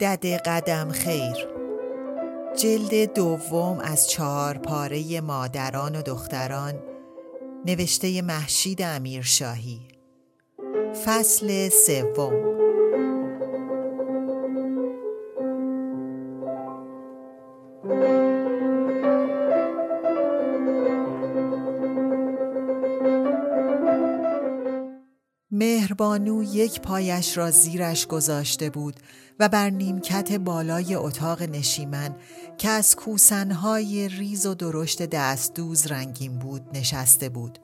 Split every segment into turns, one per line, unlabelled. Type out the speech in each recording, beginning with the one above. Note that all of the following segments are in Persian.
دد قدم خیر. جلد دوم از چهار پاره مادران و دختران نوشته محشید امیرشاهی. فصل سوم. مهربانو یک پایش را زیرش گذاشته بود و بر نیمکت بالای اتاق نشیمن که از کوسنهای ریز و درشت دستدوز رنگین بود نشسته بود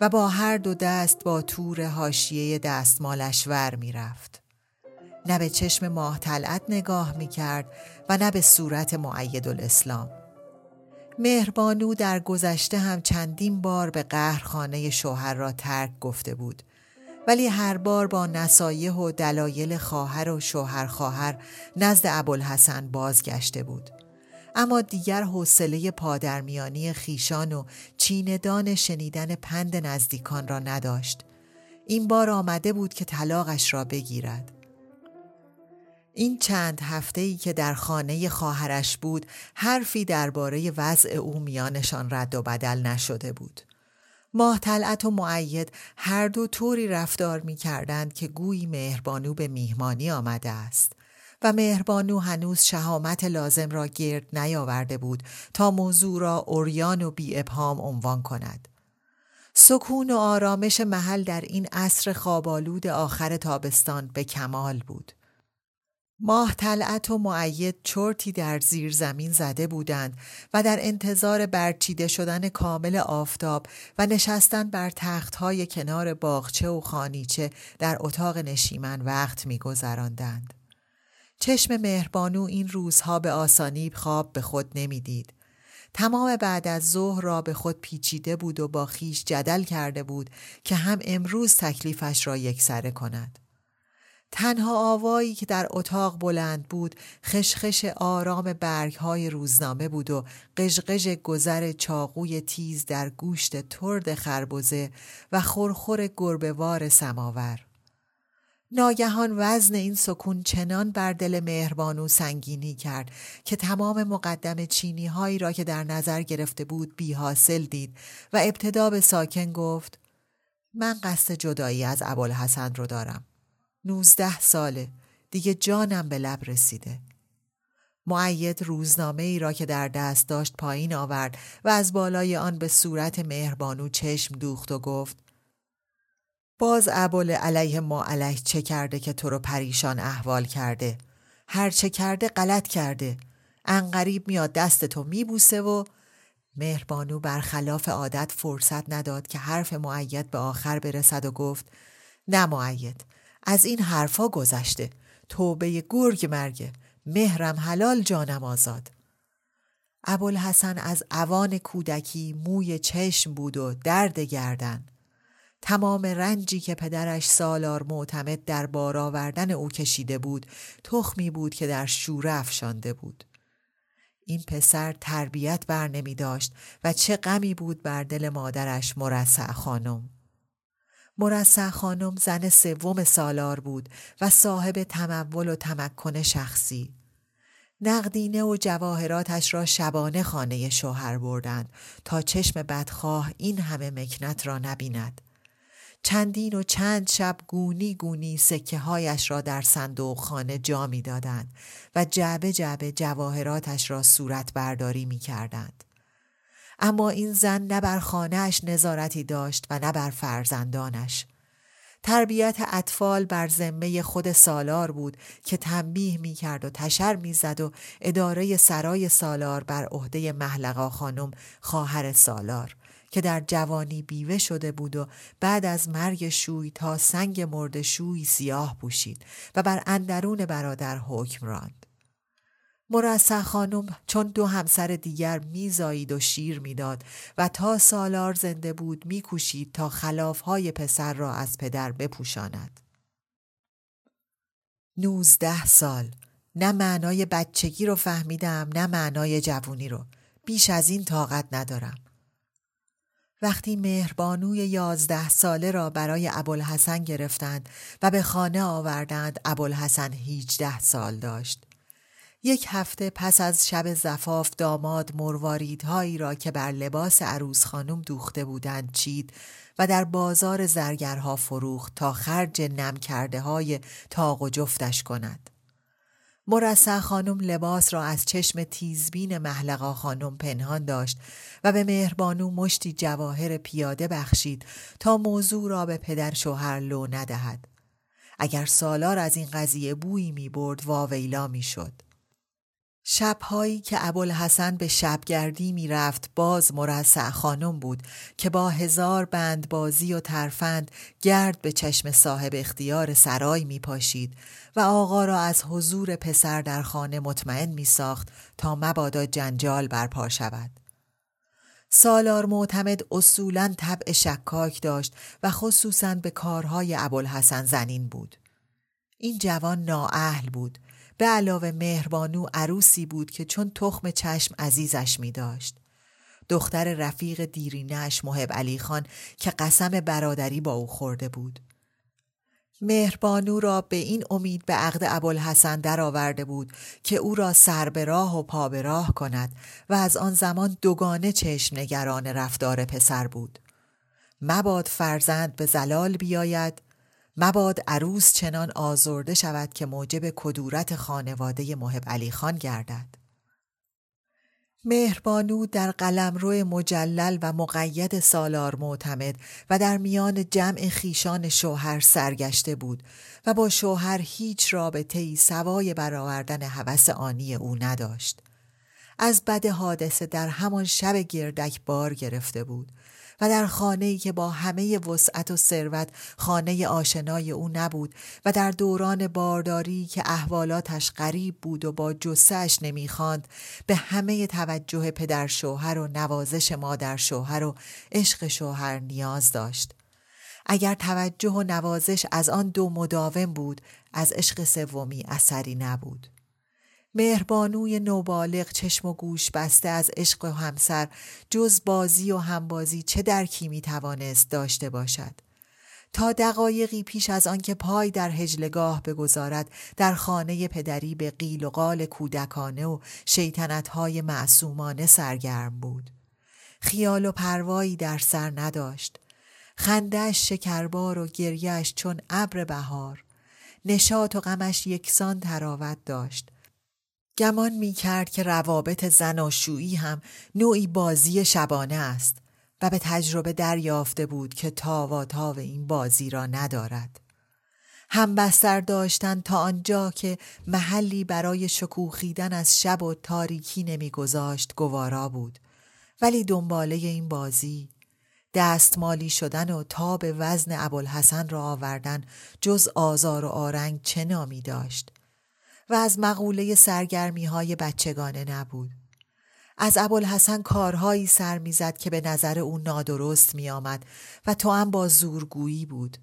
و با هر دو دست با تور حاشیه دستمالش ور می رفت. نه به چشم ماه طلعت نگاه می کرد و نه به صورت معید الاسلام. مهربانو در گذشته هم چندین بار به قهرخانه شوهر را ترک گفته بود ولی هر بار با نصایح و دلایل خواهر و شوهر خواهر نزد ابوالحسن بازگشته بود. اما دیگر حوصله پادرمیانی خیشان و چیندان شنیدن پند نزدیکان را نداشت. این بار آمده بود که طلاقش را بگیرد. این چند هفته ای که در خانه خواهرش بود حرفی درباره وضع او میانشان رد و بدل نشده بود. ماه طلعت و معید هر دو طوری رفتار می کردند که گویی مهربانو به میهمانی آمده است و مهربانو هنوز شهامت لازم را گرد نیاورده بود تا موضوع را اوریان و بی ابهام عنوان کند. سکون و آرامش محل در این عصر خوابالود آخر تابستان به کمال بود. ماه طلعت و معید چرتی در زیر زمین زده بودند و در انتظار برچیده شدن کامل آفتاب و نشستن بر تختهای کنار باغچه و خانیچه در اتاق نشیمن وقت میگذراندند. چشم مهربانو این روزها به آسانی خواب به خود نمی‌دید. تمام بعد از ظهر را به خود پیچیده بود و با خیش جدل کرده بود که هم امروز تکلیفش را یکسره کند. تنها آوایی که در اتاق بلند بود خشخش آرام برگهای روزنامه بود و قژقژ گذر چاقوی تیز در گوشت ترد خربزه و خورخور گربهوار سماور. ناگهان وزن این سکون چنان بر دل مهربانو سنگینی کرد که تمام مقدم چینی هایی را که در نظر گرفته بود بی حاصل دید و ابتدا به ساکن گفت من قصد جدایی از ابوالحسن رو دارم. نوزده ساله. دیگه جانم به لب رسیده. معید روزنامه ای را که در دست داشت پایین آورد و از بالای آن به صورت مهربانو چشم دوخت و گفت باز ابول علیه ما علیه چه کرده که تو رو پریشان احوال کرده؟ هر چه کرده غلط کرده. انقریب میاد دست تو میبوسه و مهربانو برخلاف عادت فرصت نداد که حرف معید به آخر برسد و گفت نه معید از این حرفا گذشته. توبه گرگ مرگه مهرم حلال جانم آزاد. ابوالحسن از اوان کودکی موی چشم بود و درد گردن. تمام رنجی که پدرش سالار معتمد در بار آوردن او کشیده بود تخمی بود که در شوره افشانده بود. این پسر تربیت بر نمی داشت و چه غمی بود بر دل مادرش مرسع خانم. مرسع خانم زن سوم سالار بود و صاحب تمول و تمکن شخصی نقدینه و جواهراتش را شبانه خانه شوهر بردند تا چشم بدخواه این همه مکنت را نبیند چندین و چند شب گونی گونی سکه هایش را در صندوق خانه جا می دادند و جعبه جعبه جواهراتش را صورت برداری می کردند. اما این زن نه بر خانهاش نظارتی داشت و نه بر فرزندانش. تربیت اطفال بر ذمه خود سالار بود که تنبیه می کرد و تشر می زد و اداره سرای سالار بر عهده محلقا خانم خواهر سالار که در جوانی بیوه شده بود و بعد از مرگ شوی تا سنگ مرد شوی سیاه پوشید و بر اندرون برادر حکم راند. مرسع خانم چون دو همسر دیگر میزایید و شیر می‌داد و تا سالار زنده بود میکوشید تا خلافهای پسر را از پدر بپوشاند. نوزده سال نه معنای بچگی رو فهمیدم نه معنای جوونی رو بیش از این طاقت ندارم. وقتی مهربانوی یازده ساله را برای ابوالحسن گرفتند و به خانه آوردند ابوالحسن هیچده سال داشت. یک هفته پس از شب زفاف داماد مرواریدهایی را که بر لباس عروس خانم دوخته بودند چید و در بازار زرگرها فروخت تا خرج نم کرده های تاق و جفتش کند. مرسع خانم لباس را از چشم تیزبین محلقا خانم پنهان داشت و به مهربانو مشتی جواهر پیاده بخشید تا موضوع را به پدر شوهر لو ندهد. اگر سالار از این قضیه بویی می برد واویلا می شد. شبهایی که ابوالحسن به شبگردی می رفت باز مرسع خانم بود که با هزار بند بازی و ترفند گرد به چشم صاحب اختیار سرای می پاشید و آقا را از حضور پسر در خانه مطمئن می ساخت تا مبادا جنجال برپا شود. سالار معتمد اصولا طبع شکاک داشت و خصوصا به کارهای ابوالحسن زنین بود. این جوان نااهل بود به علاوه مهربانو عروسی بود که چون تخم چشم عزیزش می داشت. دختر رفیق دیرینش محب علی خان که قسم برادری با او خورده بود. مهربانو را به این امید به عقد ابوالحسن درآورده بود که او را سر به راه و پا به راه کند و از آن زمان دوگانه چشم نگران رفتار پسر بود. مباد فرزند به زلال بیاید مباد عروس چنان آزرده شود که موجب کدورت خانواده محب علی خان گردد. مهربانو در قلمرو مجلل و مقید سالار معتمد و در میان جمع خیشان شوهر سرگشته بود و با شوهر هیچ رابطه ای سوای برآوردن هوس آنی او نداشت. از بد حادثه در همان شب گردک بار گرفته بود و در خانه ای که با همه وسعت و ثروت خانه آشنای او نبود و در دوران بارداری که احوالاتش غریب بود و با جسهش نمی‌خواند به همه توجه پدر شوهر و نوازش مادر شوهر و عشق شوهر نیاز داشت. اگر توجه و نوازش از آن دو مداوم بود از عشق سومی اثری نبود. مهربانوی نوبالغ چشم و گوش بسته از عشق و همسر جز بازی و همبازی چه درکی می توانست داشته باشد؟ تا دقایقی پیش از آنکه پای در هجلگاه بگذارد در خانه پدری به قیل و قال کودکانه و شیطنتهای معصومانه سرگرم بود. خیال و پروایی در سر نداشت. خندش شکربار و گریهش چون ابر بهار. نشاط و غمش یکسان تراوت داشت. گمان می کرد که روابط زناشویی هم نوعی بازی شبانه است و به تجربه دریافته بود که تاوا تاو این بازی را ندارد. هم بستر داشتن تا آنجا که محلی برای شکوخیدن از شب و تاریکی نمیگذاشت گوارا بود ولی دنباله این بازی دستمالی شدن و تاب وزن ابوالحسن را آوردن جز آزار و آرنگ چه نامی داشت و از مقوله سرگرمی های بچگانه نبود. از ابوالحسن کارهایی سر می‌زد که به نظر او نادرست می آمد و تو هم با زورگویی بود.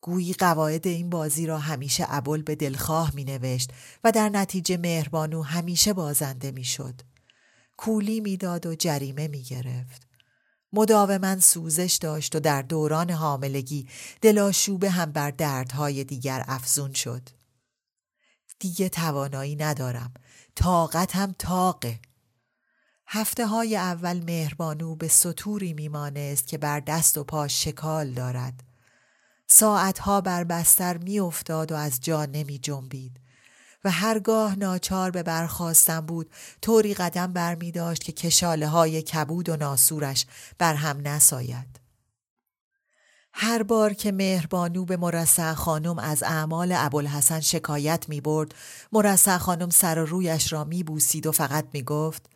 گویی قواعد این بازی را همیشه ابول به دلخواه می نوشت و در نتیجه مهربانو همیشه بازنده می. کولی می‌داد و جریمه می گرفت. مداوما سوزش داشت و در دوران حاملگی دلاشوبه هم بر دردهای دیگر افزون شد. دیگه توانایی ندارم. طاقتم تاقه هفته های اول مهربانو به سطوری میمانست که بر دست و پا شکال دارد. ساعتها بر بستر میافتاد و از جا نمی جنبید و هرگاه ناچار به برخواستن بود طوری قدم بر می داشت که کشاله های کبود و ناسورش بر هم نساید. هر بار که مهربانو به مرسع خانم از اعمال ابوالحسن شکایت می برد مرسع خانم سر و رویش را می بوسید و فقط می گفت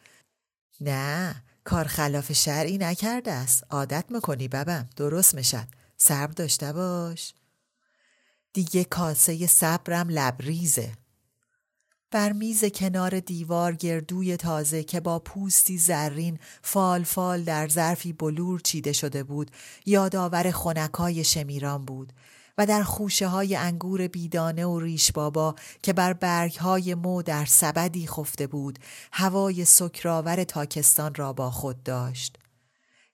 نه کار خلاف شرعی نکرده است. عادت می‌کنی ببم درست می‌شد. صبر داشته باش. دیگه کاسه صبرم لبریزه. بر میز کنار دیوار گردوی تازه که با پوستی زرین فال فال در ظرفی بلور چیده شده بود یادآور خونکای شمیران بود و در خوشه های انگور بیدانه و ریش بابا که بر برگ های مو در سبدی خفته بود هوای سکرآور تاکستان را با خود داشت.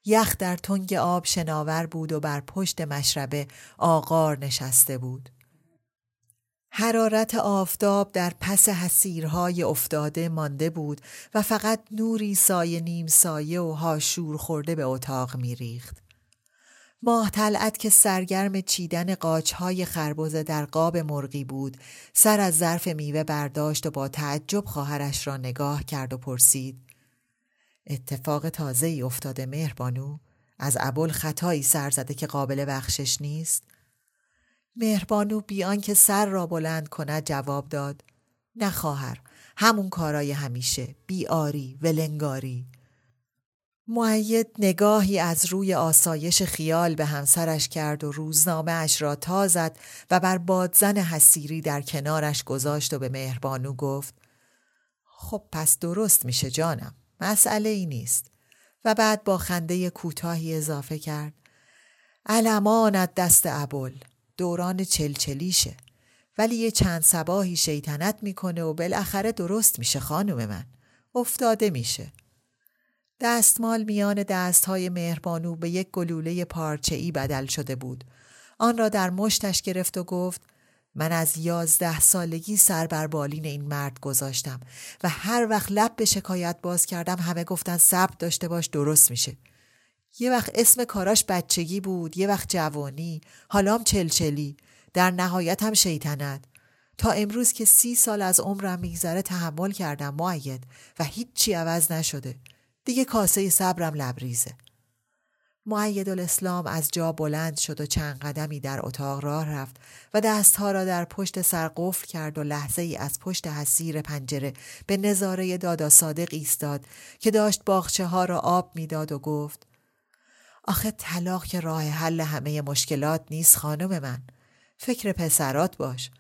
یخ در تنگ آب شناور بود و بر پشت مشربه آغار نشسته بود. حرارت آفتاب در پس حسیرهای افتاده مانده بود و فقط نوری سایه نیم سایه و هاشور خورده به اتاق میریخت. ماه تلعت که سرگرم چیدن قاچهای خربزه در قاب مرغی بود سر از ظرف میوه برداشت و با تعجب خواهرش را نگاه کرد و پرسید اتفاق تازه ای افتاده مهربانو از ابل خطایی سر زده که قابل بخشش نیست مهربانو بیان که سر را بلند کند جواب داد نه خواهر همون کارای همیشه بیاری ولنگاری. معید نگاهی از روی آسایش خیال به همسرش کرد و روزنامه اش را تازد و بر بادزن حسیری در کنارش گذاشت و به مهربانو گفت خب پس درست میشه جانم مسئله ای نیست. و بعد با خنده کوتاهی اضافه کرد علمانت دست ابل. دوران چلچلیشه ولی یه چند سباهی شیطنت می‌کنه و بالاخره درست میشه خانم من افتاده میشه دستمال میان دستهای مهربانو به یک گلوله پارچه ای بدل شده بود. آن را در مشتش گرفت و گفت من از یازده سالگی سر بر بالین این مرد گذاشتم و هر وقت لب به شکایت باز کردم همه گفتن ثبت داشته باش درست میشه. یه وقت اسم کاراش بچگی بود، یه وقت جوانی، حالام چلچلی، در نهایت هم شیطنت. تا امروز که سی سال از عمرم میگذره تحمل کردم معید و هیچی عوض نشده. دیگه کاسه صبرم لبریزه. معید الاسلام از جا بلند شد و چند قدمی در اتاق راه رفت و دستها را در پشت سر قفل کرد و لحظه ای از پشت حسیر پنجره به نظاره دادا صادق ایستاد که داشت باخچه ها را آب می‌داد و گفت آخه طلاق که راه حل همه مشکلات نیست خانم من. فکر پسرات باش.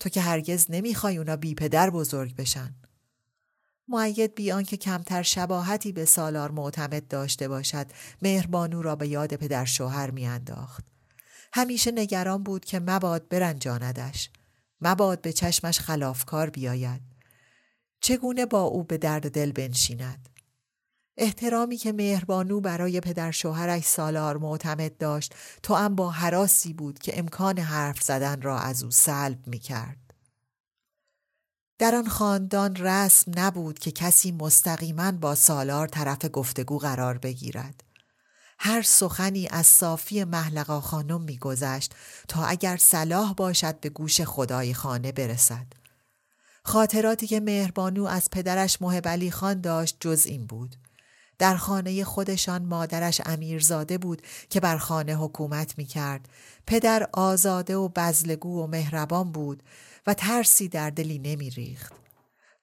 تو که هرگز نمی‌خوای اونا بی پدر بزرگ بشن. معید بیان که کمتر شباهتی به سالار معتمد داشته باشد مهربانو را به یاد پدر شوهر میانداخت. همیشه نگران بود که مباد برنجاندش. مباد به چشمش خلافکار بیاید. چگونه با او به درد دل بنشیند؟ احترامی که مهربانو برای پدر شوهرش سالار معتمد داشت تو هم با حراسی بود که امکان حرف زدن را از او سلب می کرد. در آن خاندان رسم نبود که کسی مستقیما با سالار طرف گفتگو قرار بگیرد. هر سخنی از صافی محلقا خانم میگذشت تا اگر صلاح باشد به گوش خدای خانه برسد. خاطراتی که مهربانو از پدرش محب خان داشت جز این بود. در خانه خودشان مادرش امیرزاده بود که بر خانه حکومت می کرد. پدر آزاده و بزلگو و مهربان بود و ترسی در دلی نمی ریخت.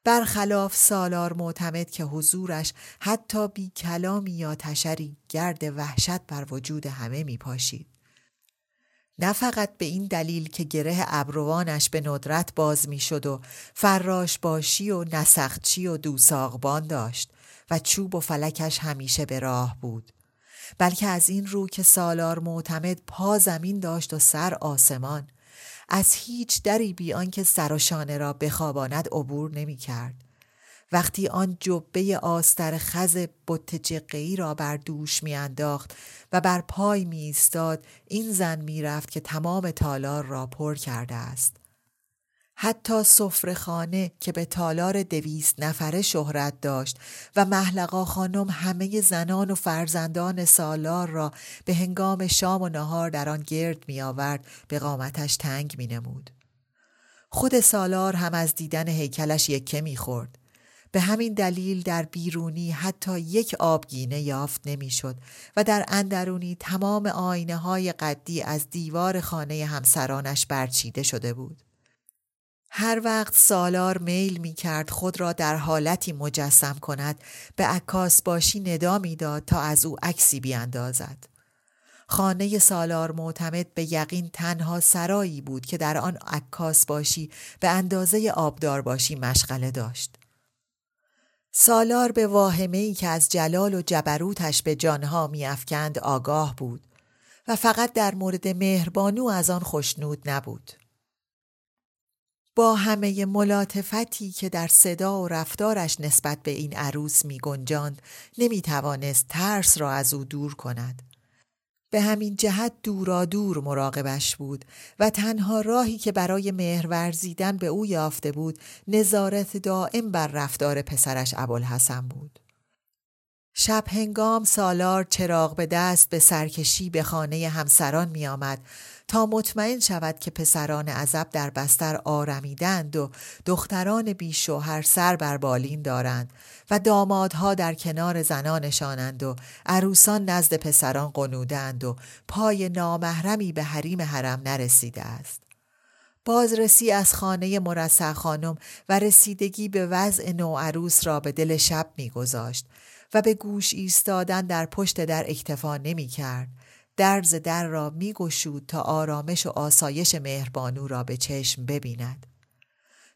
برخلاف سالار معتمد که حضورش حتی بی کلامی یا تشری گرد وحشت بر وجود همه می پاشید. نه فقط به این دلیل که گره ابروانش به ندرت باز می شد و فراش باشی و نسخچی و دوساقبان داشت و چوب و فلکش همیشه به راه بود بلکه از این رو که سالار معتمد پا زمین داشت و سر آسمان از هیچ دری بی آنکه سر و شانه را بخواباند عبور نمی کرد. وقتی آن جبه آستر خز بت را بر دوش میانداخت و بر پای می ایستاد این زن می‌رفت که تمام تالار را پر کرده است حتی سفرهخانه که به تالار دویست نفره شهرت داشت و محلقا خانم همه زنان و فرزندان سالار را به هنگام شام و نهار در آن گرد می آورد به قامتش تنگ می نمود. خود سالار هم از دیدن هیکلش یکه می خورد. به همین دلیل در بیرونی حتی یک آبگینه یافت نمی‌شد و در اندرونی تمام آینه های قدی از دیوار خانه همسرانش برچیده شده بود. هر وقت سالار میل می کرد خود را در حالتی مجسم کند به عکاس باشی ندا داد تا از او عکسی بیاندازد. خانه سالار معتمد به یقین تنها سرایی بود که در آن عکاس باشی به اندازه آبدار باشی مشغله داشت. سالار به واهمه ای که از جلال و جبروتش به جانها میافکند آگاه بود و فقط در مورد مهربانو از آن خوشنود نبود. با همه ملاطفتی که در صدا و رفتارش نسبت به این عروس می گنجاند نمی توانست ترس را از او دور کند. به همین جهت دورا دور مراقبش بود و تنها راهی که برای مهر ورزیدن به او یافته بود نظارت دائم بر رفتار پسرش ابوالحسن بود. شب هنگام سالار چراغ به دست به سرکشی به خانه همسران می آمد تا مطمئن شود که پسران عذب در بستر آرمیدند و دختران بیشوهر سر بر بالین دارند و دامادها در کنار زنانشانند و عروسان نزد پسران قنودند و پای نامحرمی به حریم حرم نرسیده است. بازرسی از خانه مرسع خانم و رسیدگی به وضع نو عروس را به دل شب میگذاشت و به گوش ایستادن در پشت در اکتفا نمی کرد درز در را می گشود تا آرامش و آسایش مهربانو را به چشم ببیند.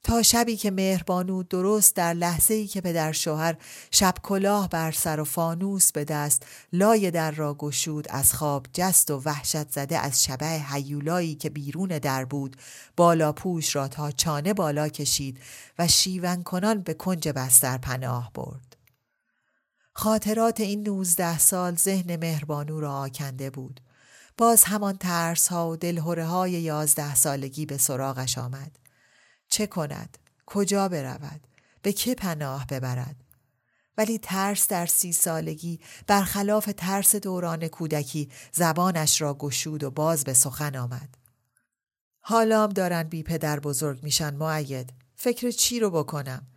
تا شبی که مهربانو درست در لحظه ای که پدر شوهر شب کلاه بر سر و فانوس به دست لای در را گشود از خواب جست و وحشت زده از شبه حیولایی که بیرون در بود بالا پوش را تا چانه بالا کشید و شیون کنان به کنج بستر پناه برد. خاطرات این نوزده سال ذهن مهربانو را آکنده بود. باز همان ترس ها و دلهوره های یازده سالگی به سراغش آمد. چه کند؟ کجا برود؟ به که پناه ببرد؟ ولی ترس در سی سالگی برخلاف ترس دوران کودکی زبانش را گشود و باز به سخن آمد. حالام دارن بی پدر بزرگ میشن معید. فکر چی رو بکنم؟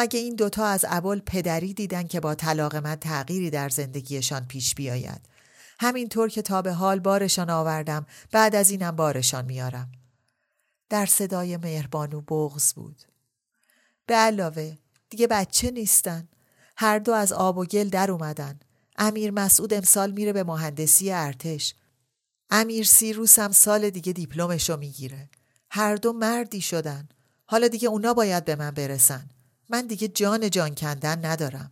مگه این دوتا از ابل پدری دیدن که با طلاق من تغییری در زندگیشان پیش بیاید؟ همینطور که تا به حال بارشان آوردم بعد از اینم بارشان میارم. در صدای مهربانو بغز بود. به علاوه دیگه بچه نیستن. هر دو از آب و گل در اومدن. امیر مسعود امسال میره به مهندسی ارتش. امیر سیروس هم سال دیگه دیپلمشو می‌گیره. هر دو مردی شدن. حالا دیگه اونا باید به من برسن. من دیگه جان جان کندن ندارم.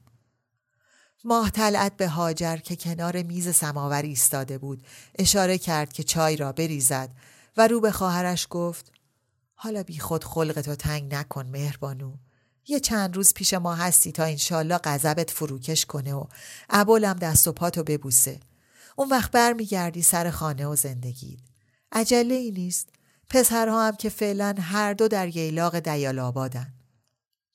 ماه طلعت به هاجر که کنار میز سماور ایستاده بود اشاره کرد که چای را بریزد و رو به خواهرش گفت حالا بی خود خلقتو تنگ نکن مهربانو. یه چند روز پیش ما هستی تا انشالله غضبت فروکش کنه و عبالم دست و پاتو ببوسه. اون وقت برمیگردی سر خانه و زندگی عجله ای نیست. پسرها هم که فعلا هر دو در ییلاق دیال آبادن.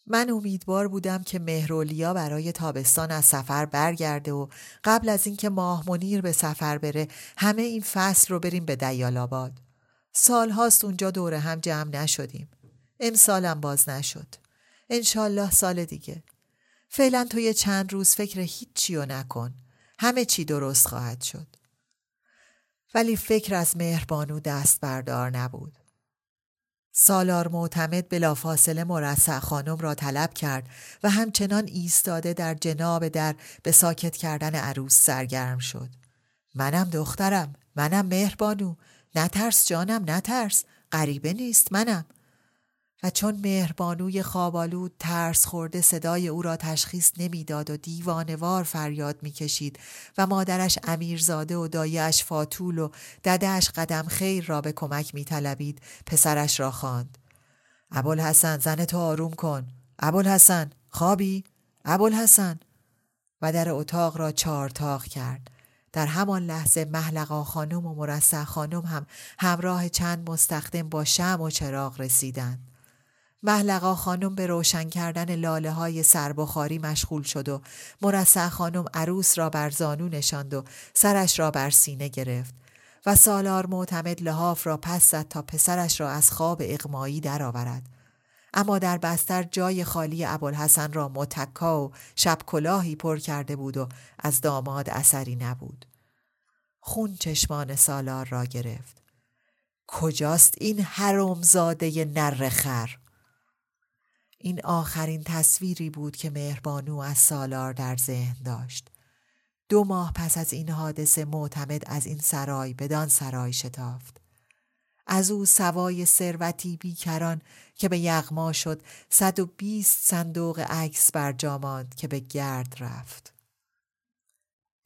من امیدوار بودم که مهرولیا برای تابستان از سفر برگرده و قبل از اینکه ماه منیر به سفر بره همه این فصل رو بریم به دیال آباد. سال هاست اونجا دوره هم جمع نشدیم. امسالم باز نشد. انشالله سال دیگه. فعلا تو یه چند روز فکر هیچی رو نکن. همه چی درست خواهد شد. ولی فکر از مهربانو دست بردار نبود. سالار معتمد بلافاصله مرسع خانم را طلب کرد و همچنان ایستاده در جناب در به ساکت کردن عروس سرگرم شد. منم دخترم، منم مهربانو، نترس جانم نترس، غریبه نیست منم. و چون مهربانوی خوابالود ترس خورده صدای او را تشخیص نمی‌داد و دیوانوار فریاد می‌کشید و مادرش امیرزاده و دایش فاتول و ددهش قدم خیر را به کمک میطلبید پسرش را خواند. ابوالحسن زن تو آروم کن. ابوالحسن خوابی؟ ابوالحسن. و در اتاق را چارتاق کرد. در همان لحظه محلقا خانم و مرسع خانم هم همراه چند مستخدم با شم و چراغ رسیدند. محلقا خانم به روشن کردن لاله های سربخاری مشغول شد و مرسع خانم عروس را بر زانو نشاند و سرش را بر سینه گرفت و سالار معتمد لحاف را پس زد تا پسرش را از خواب اقمایی درآورد. اما در بستر جای خالی ابوالحسن را متکا و شب کلاهی پر کرده بود و از داماد اثری نبود. خون چشمان سالار را گرفت. کجاست این حرمزاده نرخر؟ این آخرین تصویری بود که مهربانو از سالار در ذهن داشت. دو ماه پس از این حادثه معتمد از این سرای بدان سرای شتافت. از او سوای ثروتی بیکران که به یغما شد صد و بیست صندوق عکس بر ماند که به گرد رفت.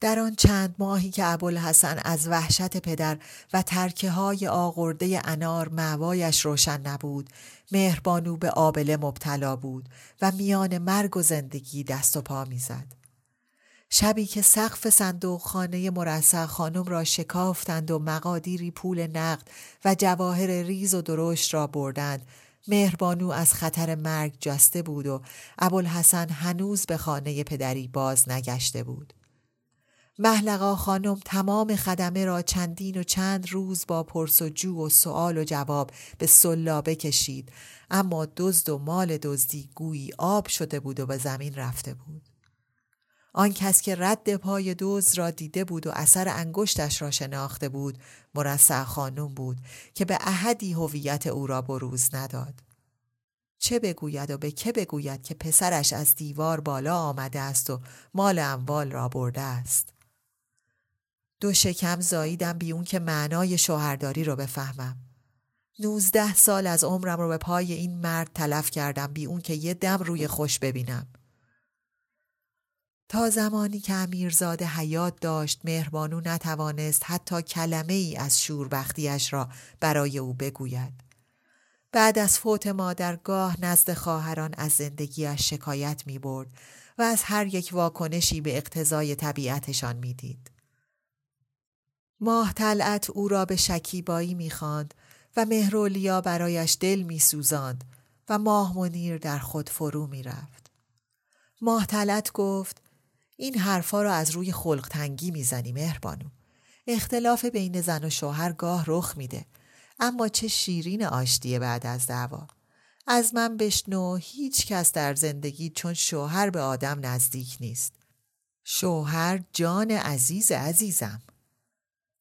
در آن چند ماهی که ابوالحسن از وحشت پدر و ترکه های آغرده انار معوایش روشن نبود مهربانو به آبله مبتلا بود و میان مرگ و زندگی دست و پا می‌زد. شبی که سقف صندوق خانه مرسع خانم را شکافتند و مقادیری پول نقد و جواهر ریز و درشت را بردند مهربانو از خطر مرگ جسته بود و ابوالحسن هنوز به خانه پدری باز نگشته بود. محلقا خانم تمام خدمه را چندین و چند روز با پرس و و سوال و جواب به سلابه کشید اما دزد و مال دزدی گویی آب شده بود و به زمین رفته بود. آن کس که رد پای دوز را دیده بود و اثر انگشتش را شناخته بود مرسع خانم بود که به احدی هویت او را بروز نداد. چه بگوید و به که بگوید که پسرش از دیوار بالا آمده است و مال اموال را برده است. دو شکم زاییدم بی اون که معنای شوهرداری رو بفهمم. نوزده سال از عمرم رو به پای این مرد تلف کردم بی اون که یه دم روی خوش ببینم. تا زمانی که امیرزاده حیات داشت مهربانو نتوانست حتی کلمه ای از شوربختیش را برای او بگوید. بعد از فوت مادرگاه نزد خواهران از زندگیش شکایت می برد و از هر یک واکنشی به اقتضای طبیعتشان می‌دید. ماه طلعت او را به شکیبایی می‌خواند و مهرولیا برایش دل میسوزاند و ماه منیر در خود فرو می‌رفت. ماه طلعت گفت این حرفا را از روی خلق تنگی می‌زنی مهربانو. اختلاف بین زن و شوهر گاه رخ میده اما چه شیرین آشتیه بعد از دعوا. از من بشنو هیچ کس در زندگی چون شوهر به آدم نزدیک نیست. شوهر جان عزیز عزیزم.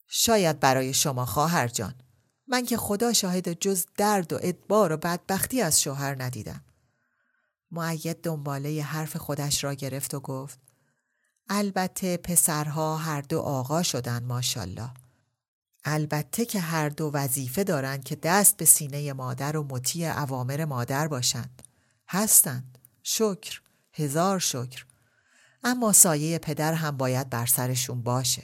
شاید برای شما خواهر جان. من که خدا شاهد جز درد و ادبار و بدبختی از شوهر ندیدم. معید دنباله حرف خودش را گرفت و گفت البته پسرها هر دو آقا شدن ماشالله. البته که هر دو وظیفه دارند که دست به سینه مادر و مطیع اوامر مادر باشند. هستند. شکر. هزار شکر. اما سایه پدر هم باید بر سرشون باشه.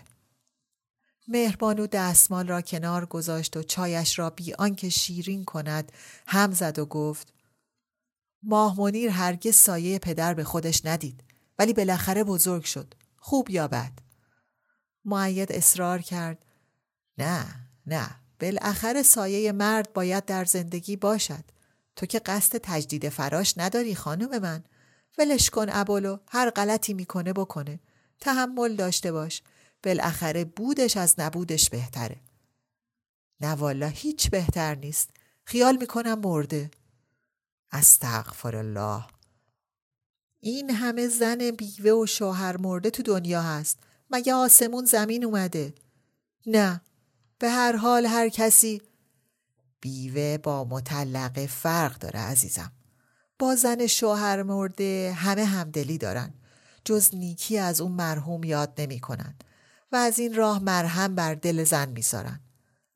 مهربانو دستمال را کنار گذاشت و چایش را بی آنکه شیرین کند هم زد و گفت ماه منیر هرگز سایه پدر به خودش ندید ولی بالاخره بزرگ شد. خوب یا بد معید اصرار کرد نه نه بالاخره سایه مرد باید در زندگی باشد. تو که قصد تجدید فراش نداری خانم من. ولش کن ابولو هر غلطی می‌کنه بکنه. تحمل داشته باش. بالاخره بودش از نبودش بهتره. نه والا هیچ بهتر نیست. خیال می‌کنم مرده. استغفر الله این همه زن بیوه و شوهر مرده تو دنیا هست. مگه آسمون زمین اومده؟ نه. به هر حال هر کسی بیوه با مطلقه فرق داره عزیزم. با زن شوهر مرده همه همدلی دارن. جز نیکی از اون مرحوم یاد نمی کنن و از این راه مرهم بر دل زن می‌ذارن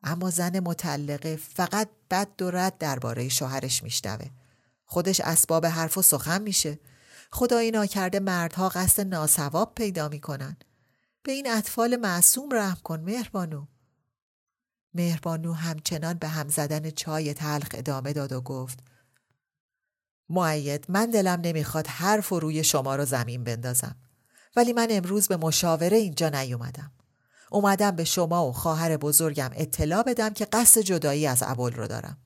اما زن مطلقه فقط بد و رد درباره شوهرش میشنوه. خودش اسباب حرف و سخن میشه. خدایی ناکرده مردها قصد ناسواب پیدا می‌کنن. به این اطفال معصوم رحم کن مهربانو. مهربانو همچنان به هم زدن چای تلخ ادامه داد و گفت معید من دلم نمی‌خواد حرف و روی شما رو زمین بندازم. ولی من امروز به مشاوره اینجا نیومدم اومدم به شما و خواهر بزرگم اطلاع بدم که قصد جدایی از ابول رو دارم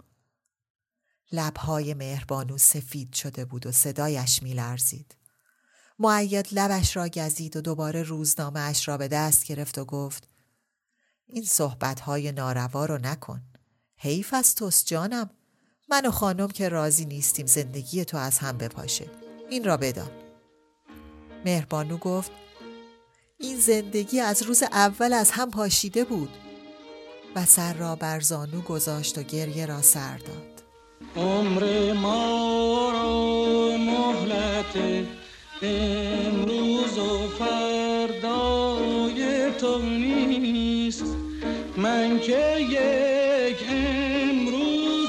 لبهای مهربانو سفید شده بود و صدایش میلرزید. معید لبش را گزید و دوباره روزنامه اش را به دست گرفت و گفت این صحبتهای ناروا رو نکن. حیف از توست جانم. من و خانم که راضی نیستیم زندگی تو از هم بپاشه. این را بدان. مهربانو گفت این زندگی از روز اول از هم پاشیده بود. و سر را بر زانو گذاشت و گریه را سر داد.
عمر ما را مهلت امروز و فردای تو نیست. من که یک امروز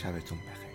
sabes tú un peje.